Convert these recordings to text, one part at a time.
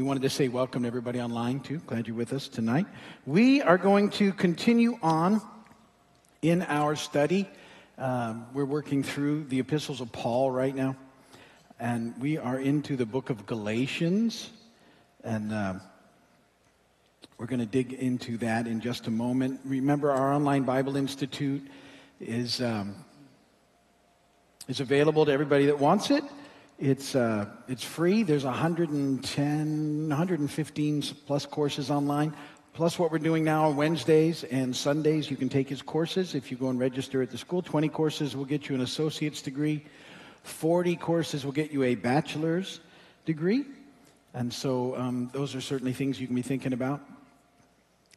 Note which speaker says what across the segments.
Speaker 1: we wanted to say welcome to everybody online too. Glad you're with us tonight. We are going to continue on in our study. Um, we're working through the epistles of Paul right now, and we are into the book of Galatians, and uh, we're going to dig into that in just a moment. Remember, our online Bible Institute is um, is available to everybody that wants it. It's, uh, it's free. There's 110, 115 plus courses online. Plus, what we're doing now on Wednesdays and Sundays, you can take his courses. If you go and register at the school, 20 courses will get you an associate's degree, 40 courses will get you a bachelor's degree. And so, um, those are certainly things you can be thinking about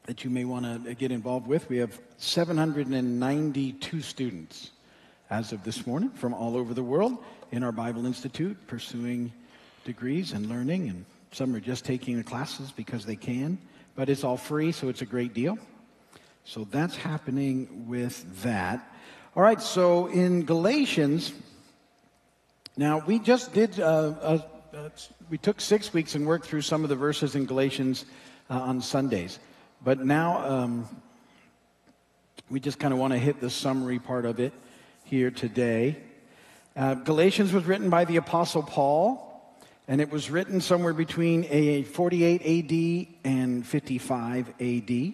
Speaker 1: that you may want to get involved with. We have 792 students as of this morning from all over the world in our Bible Institute pursuing degrees and learning, and some are just taking the classes because they can, but it's all free, so it's a great deal. So that's happening with that. All right, so in Galatians, now we just did, uh, uh, we took six weeks and worked through some of the verses in Galatians uh, on Sundays. But now um, we just kind of want to hit the summary part of it here today. Uh, Galatians was written by the Apostle Paul, and it was written somewhere between a 48 AD and 55 AD.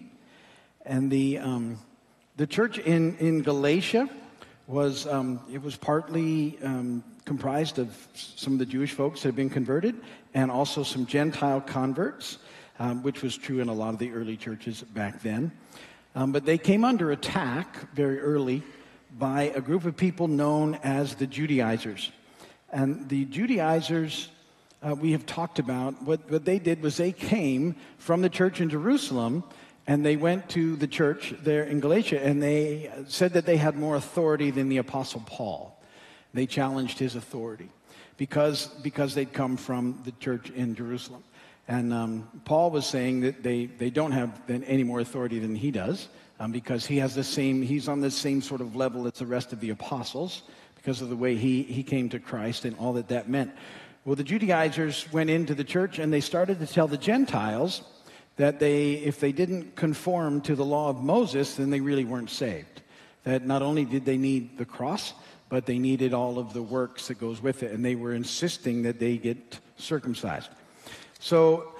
Speaker 1: And the, um, the church in, in Galatia was, um, it was partly um, comprised of some of the Jewish folks that had been converted and also some Gentile converts, um, which was true in a lot of the early churches back then. Um, but they came under attack very early by a group of people known as the Judaizers. And the Judaizers, uh, we have talked about, what, what they did was they came from the church in Jerusalem and they went to the church there in Galatia and they said that they had more authority than the Apostle Paul. They challenged his authority because, because they'd come from the church in Jerusalem. And um, Paul was saying that they, they don't have any more authority than he does um, because he has the same, he's on the same sort of level as the rest of the apostles because of the way he, he came to Christ and all that that meant. Well, the Judaizers went into the church and they started to tell the Gentiles that they, if they didn't conform to the law of Moses, then they really weren't saved. That not only did they need the cross, but they needed all of the works that goes with it, and they were insisting that they get circumcised. So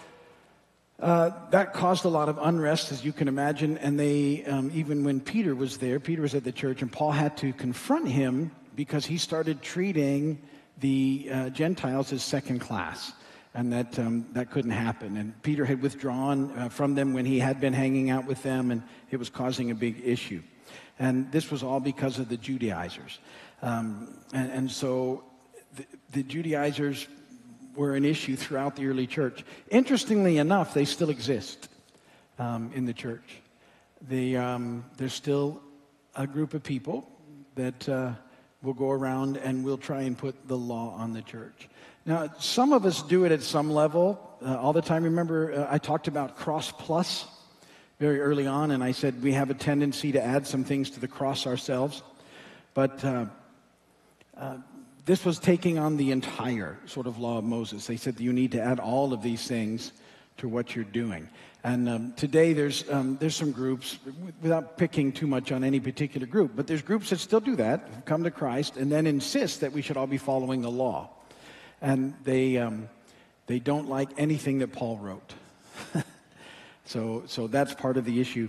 Speaker 1: uh, that caused a lot of unrest, as you can imagine. And they, um, even when Peter was there, Peter was at the church, and Paul had to confront him because he started treating the uh, Gentiles as second class. And that, um, that couldn't happen. And Peter had withdrawn uh, from them when he had been hanging out with them, and it was causing a big issue. And this was all because of the Judaizers. Um, and, and, so the, the Judaizers were an issue throughout the early church. Interestingly enough, they still exist um, in the church. Um, there's still a group of people that uh, will go around and will try and put the law on the church. Now, some of us do it at some level uh, all the time. Remember, uh, I talked about cross plus very early on, and I said we have a tendency to add some things to the cross ourselves. But uh, uh this was taking on the entire sort of law of Moses. They said you need to add all of these things to what you're doing. And um, today there's, um, there's some groups, without picking too much on any particular group, but there's groups that still do that, come to Christ, and then insist that we should all be following the law. And they, um, they don't like anything that Paul wrote. so, so that's part of the issue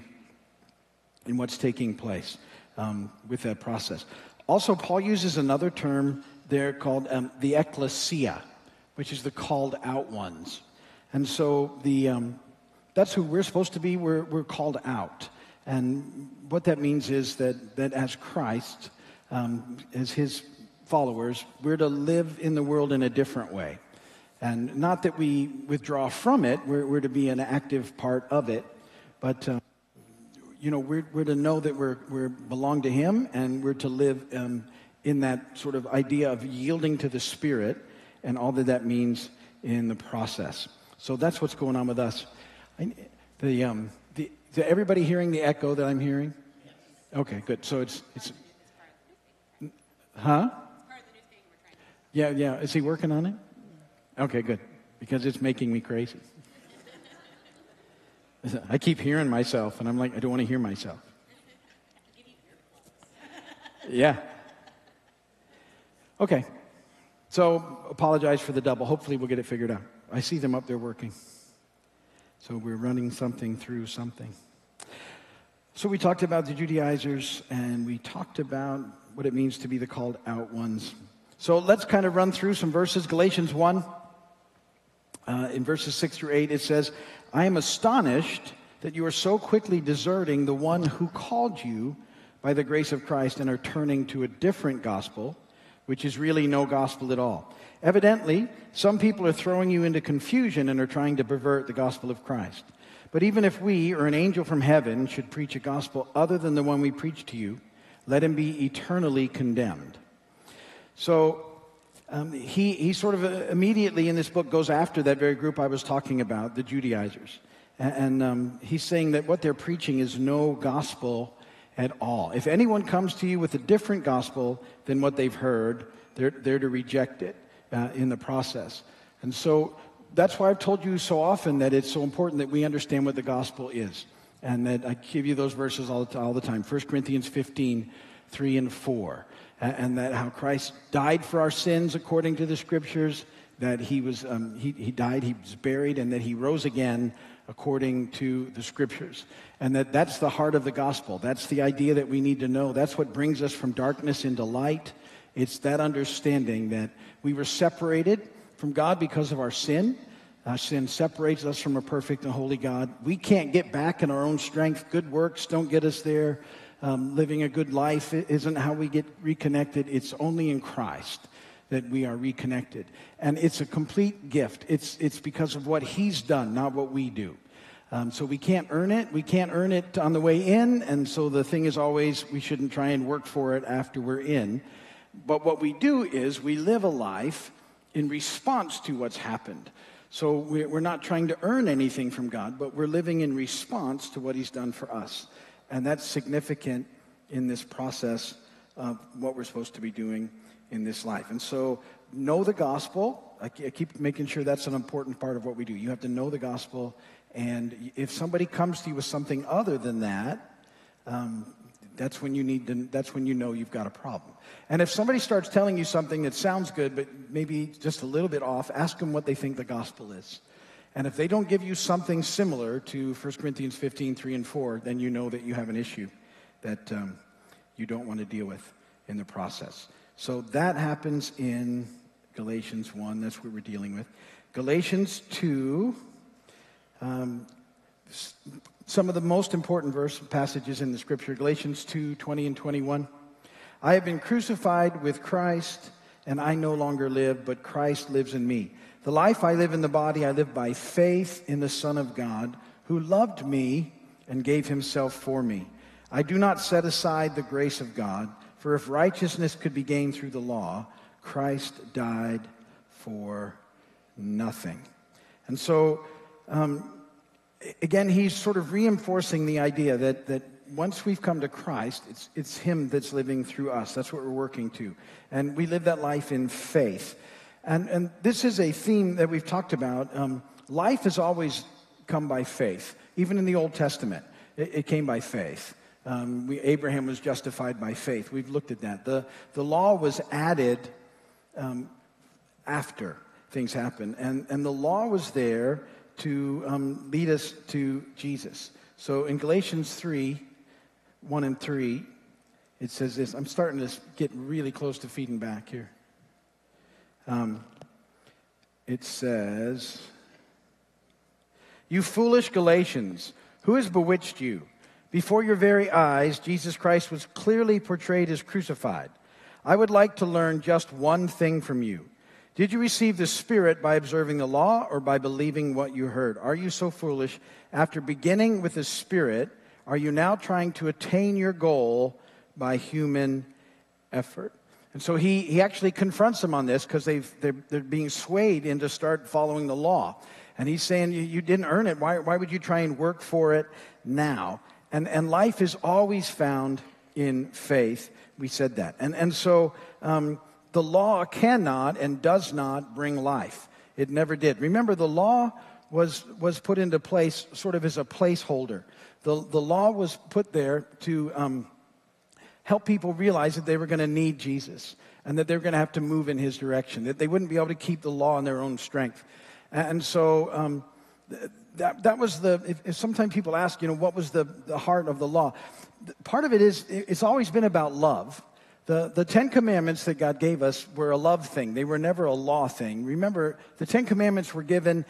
Speaker 1: in what's taking place um, with that process. Also, Paul uses another term they're called um, the ecclesia, which is the called out ones. And so the, um, that's who we're supposed to be. We're, we're called out. And what that means is that, that as Christ, um, as his followers, we're to live in the world in a different way. And not that we withdraw from it, we're, we're to be an active part of it, but, uh, you know, we're, we're to know that we're, we belong to him and we're to live um, in that sort of idea of yielding to the Spirit and all that that means in the process. So that's what's going on with us. I, the, um, the, is everybody hearing the echo that I'm hearing? Okay, good. So it's, it's, huh? Yeah, yeah. Is he working on it? Okay, good. because it's making me crazy. I keep hearing myself, and I'm like, I don't want to hear myself. Yeah. Okay. So apologize for the double. Hopefully, we'll get it figured out. I see them up there working. So we're running something through something. So we talked about the Judaizers, and we talked about what it means to be the called out ones. So let's kind of run through some verses. Galatians 1, uh, in verses 6 through 8, it says, I am astonished that you are so quickly deserting the one who called you by the grace of Christ and are turning to a different gospel, which is really no gospel at all. Evidently, some people are throwing you into confusion and are trying to pervert the gospel of Christ. But even if we or an angel from heaven should preach a gospel other than the one we preach to you, let him be eternally condemned. So um, he, he sort of uh, immediately in this book goes after that very group I was talking about, the Judaizers. And, and um, he's saying that what they're preaching is no gospel at all. If anyone comes to you with a different gospel than what they've heard, they're, they're to reject it uh, in the process. And so that's why I've told you so often that it's so important that we understand what the gospel is. And that I give you those verses all all the time 1 Corinthians 15, 3 and 4 and that how Christ died for our sins according to the scriptures, that he, was, um, he, he died, he was buried, and that he rose again according to the scriptures. And that that's the heart of the gospel. That's the idea that we need to know. That's what brings us from darkness into light. It's that understanding that we were separated from God because of our sin. Uh, sin separates us from a perfect and holy God. We can't get back in our own strength. Good works don't get us there um, living a good life isn't how we get reconnected. It's only in Christ that we are reconnected. And it's a complete gift. It's, it's because of what He's done, not what we do. Um, so we can't earn it. We can't earn it on the way in. And so the thing is always we shouldn't try and work for it after we're in. But what we do is we live a life in response to what's happened. So we're not trying to earn anything from God, but we're living in response to what He's done for us. And that's significant in this process of what we're supposed to be doing in this life. And so, know the gospel. I keep making sure that's an important part of what we do. You have to know the gospel. And if somebody comes to you with something other than that, um, that's when you need to, that's when you know you've got a problem. And if somebody starts telling you something that sounds good, but maybe just a little bit off, ask them what they think the gospel is. And if they don't give you something similar to 1 Corinthians 15, 3 and 4, then you know that you have an issue that um, you don't want to deal with in the process. So that happens in Galatians 1. That's what we're dealing with. Galatians 2, um, some of the most important verse passages in the scripture Galatians 2, 20 and 21. I have been crucified with Christ, and I no longer live, but Christ lives in me. The life I live in the body, I live by faith in the Son of God, who loved me and gave himself for me. I do not set aside the grace of God, for if righteousness could be gained through the law, Christ died for nothing. And so, um, again, he's sort of reinforcing the idea that, that once we've come to Christ, it's, it's Him that's living through us. That's what we're working to. And we live that life in faith. And, and this is a theme that we've talked about. Um, life has always come by faith, even in the Old Testament, it, it came by faith. Um, we, Abraham was justified by faith. We've looked at that. The, the law was added um, after things happened, and, and the law was there to um, lead us to Jesus. So in Galatians 3 1 and 3, it says this. I'm starting to get really close to feeding back here. Um, it says, You foolish Galatians, who has bewitched you? Before your very eyes, Jesus Christ was clearly portrayed as crucified. I would like to learn just one thing from you. Did you receive the Spirit by observing the law or by believing what you heard? Are you so foolish? After beginning with the Spirit, are you now trying to attain your goal by human effort? And so he, he actually confronts them on this because they're, they're being swayed into start following the law. And he's saying, you, you didn't earn it. Why, why would you try and work for it now? And, and life is always found in faith. We said that. And, and so um, the law cannot and does not bring life. It never did. Remember, the law was, was put into place sort of as a placeholder. The, the law was put there to um, help people realize that they were going to need Jesus and that they were going to have to move in his direction, that they wouldn't be able to keep the law in their own strength. And so um, that, that was the, if, if sometimes people ask, you know, what was the, the heart of the law? Part of it is, it's always been about love. The, the Ten Commandments that God gave us were a love thing. They were never a law thing. Remember, the Ten Commandments were given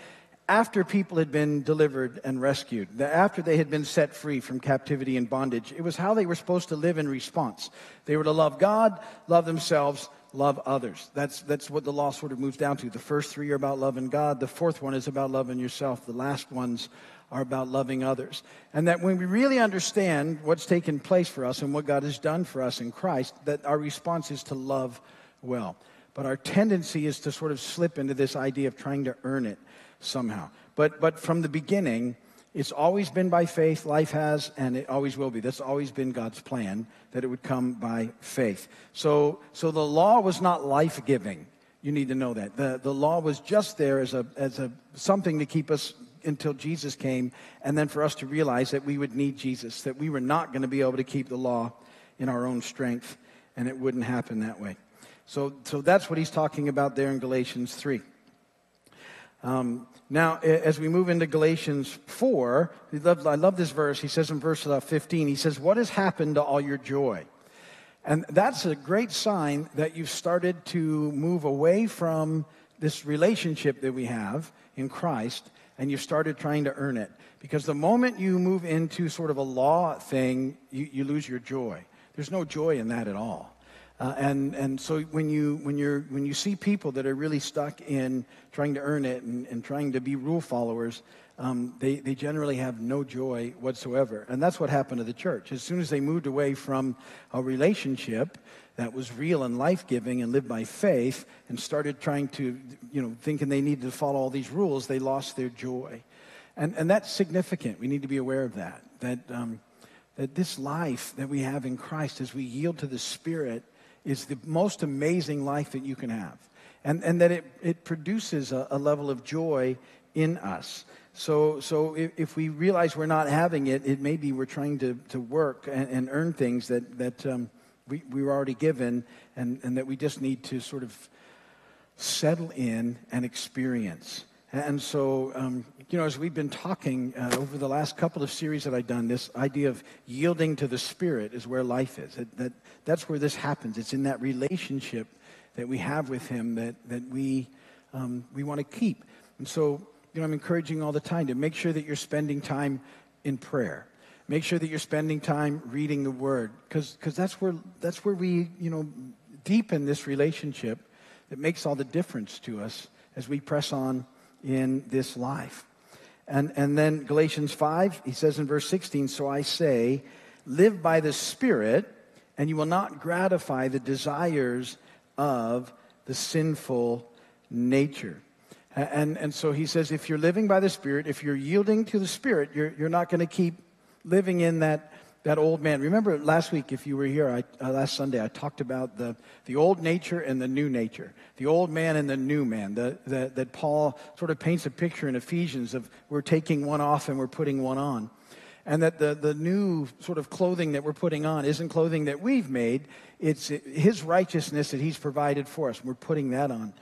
Speaker 1: after people had been delivered and rescued, after they had been set free from captivity and bondage. It was how they were supposed to live in response. They were to love God, love themselves, love others. That's, that's what the law sort of moves down to. The first three are about loving God, the fourth one is about loving yourself, the last ones are about loving others. And that when we really understand what's taken place for us and what God has done for us in Christ, that our response is to love well. But our tendency is to sort of slip into this idea of trying to earn it somehow. But, but from the beginning, it's always been by faith, life has, and it always will be. That's always been God's plan, that it would come by faith. So, so the law was not life giving. You need to know that. The, the law was just there as, a, as a, something to keep us until Jesus came, and then for us to realize that we would need Jesus, that we were not going to be able to keep the law in our own strength, and it wouldn't happen that way. So, so that's what he's talking about there in Galatians 3. Um, now, as we move into Galatians 4, I love this verse. He says in verse uh, 15, he says, What has happened to all your joy? And that's a great sign that you've started to move away from this relationship that we have in Christ and you've started trying to earn it. Because the moment you move into sort of a law thing, you, you lose your joy. There's no joy in that at all. Uh, and, and so when you, when, you're, when you see people that are really stuck in trying to earn it and, and trying to be rule followers, um, they, they generally have no joy whatsoever. And that's what happened to the church. As soon as they moved away from a relationship that was real and life giving and lived by faith and started trying to, you know, thinking they needed to follow all these rules, they lost their joy. And, and that's significant. We need to be aware of that. That, um, that this life that we have in Christ, as we yield to the Spirit, is the most amazing life that you can have. And, and that it, it produces a, a level of joy in us. So, so if, if, we realize we're not having it, it may be we're trying to, to work and, and earn things that, that um, we, we were already given and, and that we just need to sort of settle in and experience. And so, um, you know, as we've been talking uh, over the last couple of series that I've done, this idea of yielding to the Spirit is where life is. That, that, that's where this happens. It's in that relationship that we have with Him that, that we, um, we want to keep. And so, you know, I'm encouraging all the time to make sure that you're spending time in prayer. Make sure that you're spending time reading the Word, because that's where, that's where we, you know, deepen this relationship that makes all the difference to us as we press on in this life. And, and then Galatians 5, he says in verse 16, So I say, live by the Spirit, and you will not gratify the desires of the sinful nature. And, and so he says, if you're living by the Spirit, if you're yielding to the Spirit, you're, you're not going to keep living in that that old man. Remember last week, if you were here, I, uh, last Sunday, I talked about the, the old nature and the new nature, the old man and the new man. The, the, that Paul sort of paints a picture in Ephesians of we're taking one off and we're putting one on. And that the, the new sort of clothing that we're putting on isn't clothing that we've made, it's his righteousness that he's provided for us. We're putting that on.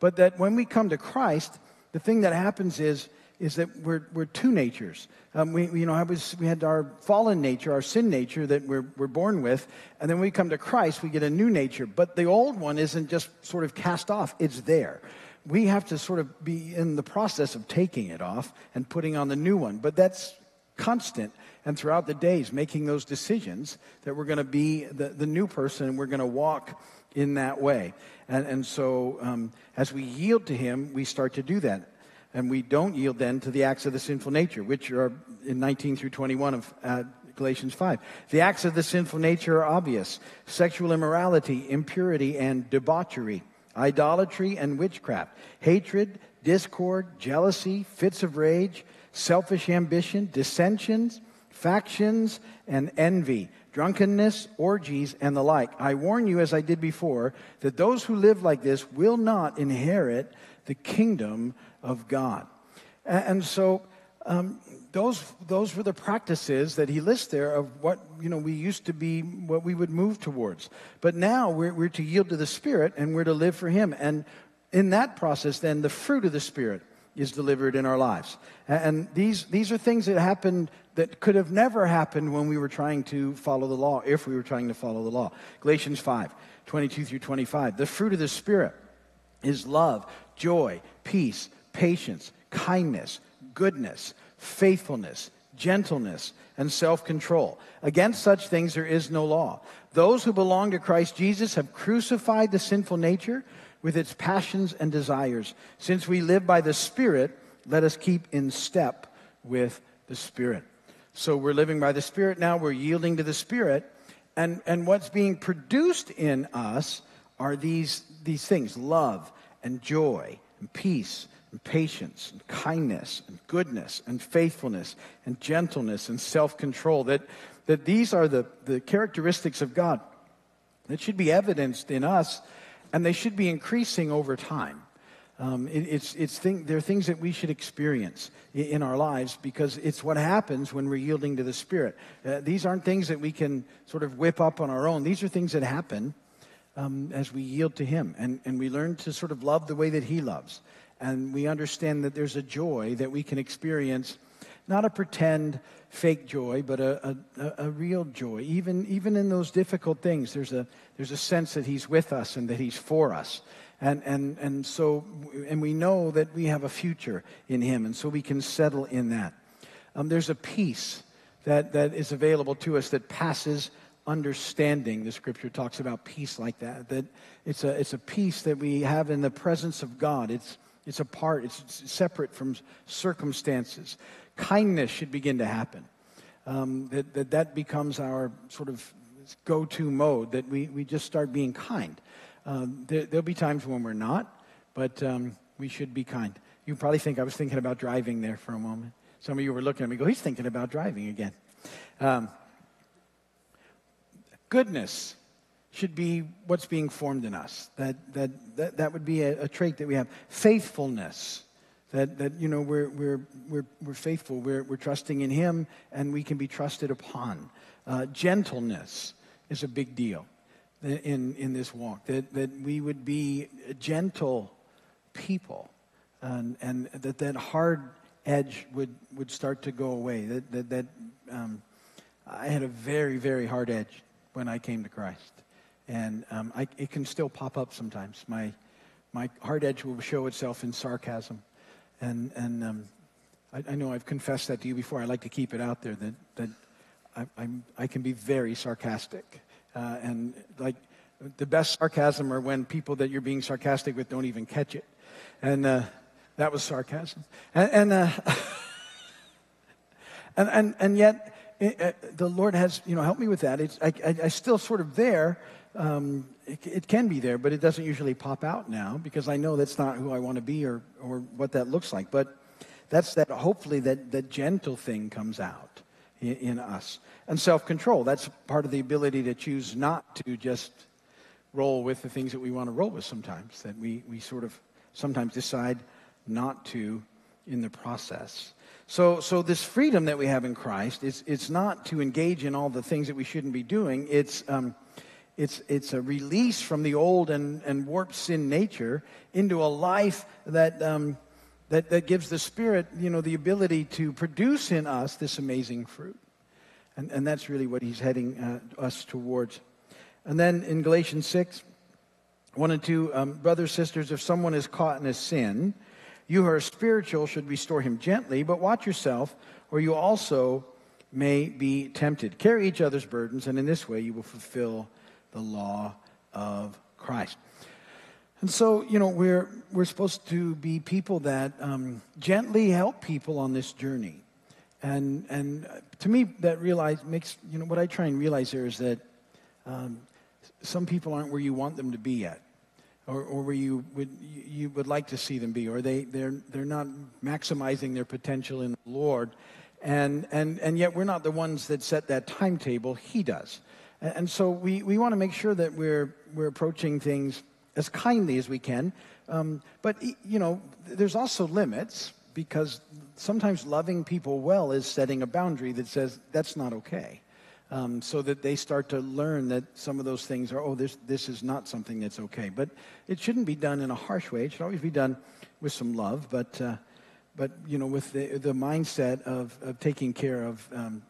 Speaker 1: But that when we come to Christ, the thing that happens is is that we're, we're two natures. Um, we, you know, I was, we had our fallen nature, our sin nature that we're, we're born with, and then we come to Christ, we get a new nature. But the old one isn't just sort of cast off, it's there. We have to sort of be in the process of taking it off and putting on the new one. But that's constant and throughout the days, making those decisions that we're going to be the, the new person and we're going to walk in that way. And, and so um, as we yield to Him, we start to do that and we don't yield then to the acts of the sinful nature, which are in 19 through 21 of uh, Galatians 5. The acts of the sinful nature are obvious sexual immorality, impurity, and debauchery, idolatry and witchcraft, hatred, discord, jealousy, fits of rage, selfish ambition, dissensions, factions, and envy drunkenness, orgies, and the like. I warn you, as I did before, that those who live like this will not inherit the kingdom of God. And, so um, those, those were the practices that he lists there of what you know we used to be what we would move towards. But now we're, we're to yield to the spirit and we're to live for him. And in that process then the fruit of the spirit is delivered in our lives. And these, these are things that happened that could have never happened when we were trying to follow the law if we were trying to follow the law. Galatians 5 22 through 25 the fruit of the spirit is love joy peace patience kindness goodness faithfulness, gentleness, and self control. Against such things there is no law. Those who belong to Christ Jesus have crucified the sinful nature with its passions and desires. Since we live by the Spirit, let us keep in step with the Spirit. So we're living by the Spirit now, we're yielding to the Spirit. And, and what's being produced in us are these, these things love and joy and peace and patience and kindness and goodness and faithfulness and gentleness and self control. That, that these are the, the characteristics of God that should be evidenced in us and they should be increasing over time. Um, it, it's, it's they're things that we should experience in, in, our lives because it's what happens when we're yielding to the Spirit. Uh, these aren't things that we can sort of whip up on our own, these are things that happen um, as we yield to Him and, and we learn to sort of love the way that He loves and we understand that there's a joy that we can experience, not a pretend fake joy, but a, a, a, real joy. Even, even in those difficult things, there's a, there's a sense that He's with us and that He's for us. And, and, and so, and we know that we have a future in Him, and so we can settle in that. Um, there's a peace that, that is available to us that passes understanding. The scripture talks about peace like that, that it's a, it's a peace that we have in the presence of God. It's, it's apart, it's separate from circumstances. Kindness should begin to happen. Um, that, that that becomes our sort of go to mode, that we, we just start being kind. Um, there, will be times when we're not, but um, we should be kind. You probably think I was thinking about driving there for a moment. Some of you were looking at me, go, he's thinking about driving again. Um, goodness should be what's being formed in us. That, that, that, that would be a, a trait that we have. Faithfulness. That, that you know, we're, we're, we're, we're faithful, we're, we're trusting in Him, and we can be trusted upon. Uh, gentleness is a big deal in, in this walk. That, that we would be gentle people, and, and that that hard edge would, would start to go away. That, that, that um, I had a very, very hard edge when I came to Christ and um, I, it can still pop up sometimes. My my hard edge will show itself in sarcasm, and and um, I, I, know I've confessed that to you before. I like to keep it out there that that I, I'm, I can be very sarcastic, uh, and like the best sarcasm are when people that you're being sarcastic with don't even catch it, and uh, that was sarcasm, and and, uh, and, and and yet. It, uh, the Lord has, you know, helped me with that. It's, I, I, I still sort of there, um, it, it, can be there, but it doesn't usually pop out now because I know that's not who I want to be or, or what that looks like. But that's that, hopefully, that, that gentle thing comes out in, in us. And self control, that's part of the ability to choose not to just roll with the things that we want to roll with sometimes, that we, we sort of sometimes decide not to in the process. So, so this freedom that we have in Christ, is, it's not to engage in all the things that we shouldn't be doing. It's, um, it's, it's a release from the old and, and warped sin nature into a life that, um, that, that gives the Spirit, you know, the ability to produce in us this amazing fruit. And, and that's really what he's heading uh, us towards. And then in Galatians 6, 1 and 2, um, brothers, sisters, if someone is caught in a sin, you who are spiritual should restore him gently, but watch yourself, or you also may be tempted. Carry each other's burdens, and in this way you will fulfill the law of Christ. And so, you know, we're, we're supposed to be people that um, gently help people on this journey. And, and to me, that realize makes, you know, what I try and realize there is that um, some people aren't where you want them to be yet. Or, or where you would, you would like to see them be, or they, they're, they're not maximizing their potential in the Lord. And, and, and yet, we're not the ones that set that timetable, He does. And so we, we want to make sure that we're, we're approaching things as kindly as we can. Um, but, you know, there's also limits because sometimes loving people well is setting a boundary that says that's not okay. Um, so that they start to learn that some of those things are, oh, this, this is not something that's okay. But it shouldn't be done in a harsh way. It should always be done with some love, but, uh, but you know, with the, the mindset of, of taking care of, um,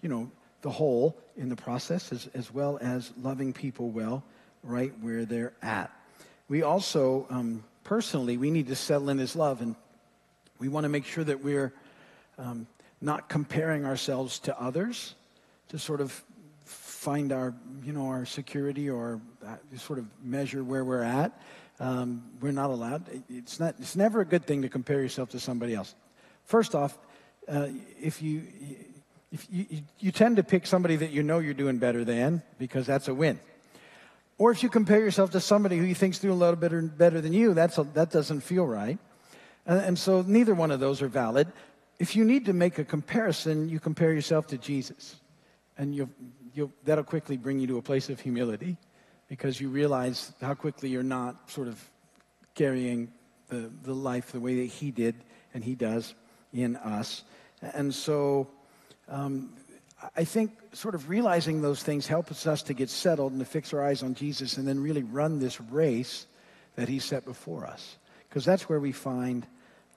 Speaker 1: you know, the whole in the process, as, as well as loving people well right where they're at. We also, um, personally, we need to settle in His love, and we want to make sure that we're um, not comparing ourselves to others to sort of find our, you know, our security or uh, sort of measure where we're at. Um, we're not allowed. It's not. It's never a good thing to compare yourself to somebody else. First off, uh, if you if you, you tend to pick somebody that you know you're doing better than because that's a win. Or if you compare yourself to somebody who you think's doing a little better better than you, that's a, that doesn't feel right. And, and so neither one of those are valid. If you need to make a comparison, you compare yourself to Jesus, and you'll, you'll, that'll quickly bring you to a place of humility because you realize how quickly you're not sort of carrying the, the life the way that he did and he does in us. And so um, I think sort of realizing those things helps us to get settled and to fix our eyes on Jesus and then really run this race that he set before us. Because that's where we find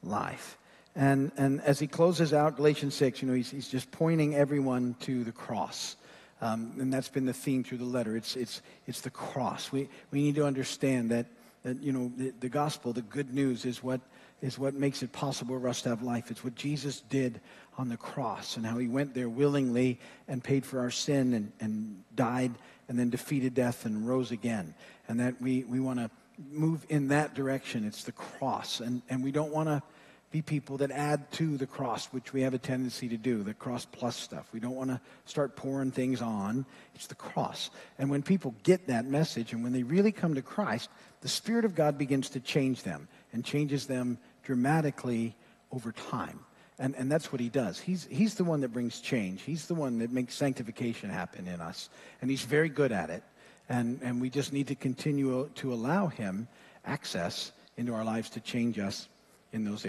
Speaker 1: life. And, and as he closes out Galatians 6, you know, he's, he's just pointing everyone to the cross. Um, and that's been the theme through the letter. It's, it's, it's the cross. We, we need to understand that, that you know, the, the gospel, the good news, is what, is what makes it possible for us to have life. It's what Jesus did on the cross and how he went there willingly and paid for our sin and, and died and then defeated death and rose again. And that we, we want to move in that direction. It's the cross. And, and we don't want to be people that add to the cross, which we have a tendency to do, the cross plus stuff. We don't want to start pouring things on. It's the cross. And when people get that message and when they really come to Christ, the Spirit of God begins to change them and changes them dramatically over time. And, and that's what he does. He's, he's the one that brings change. He's the one that makes sanctification happen in us. And he's very good at it. And, and we just need to continue to allow him access into our lives to change us in those areas.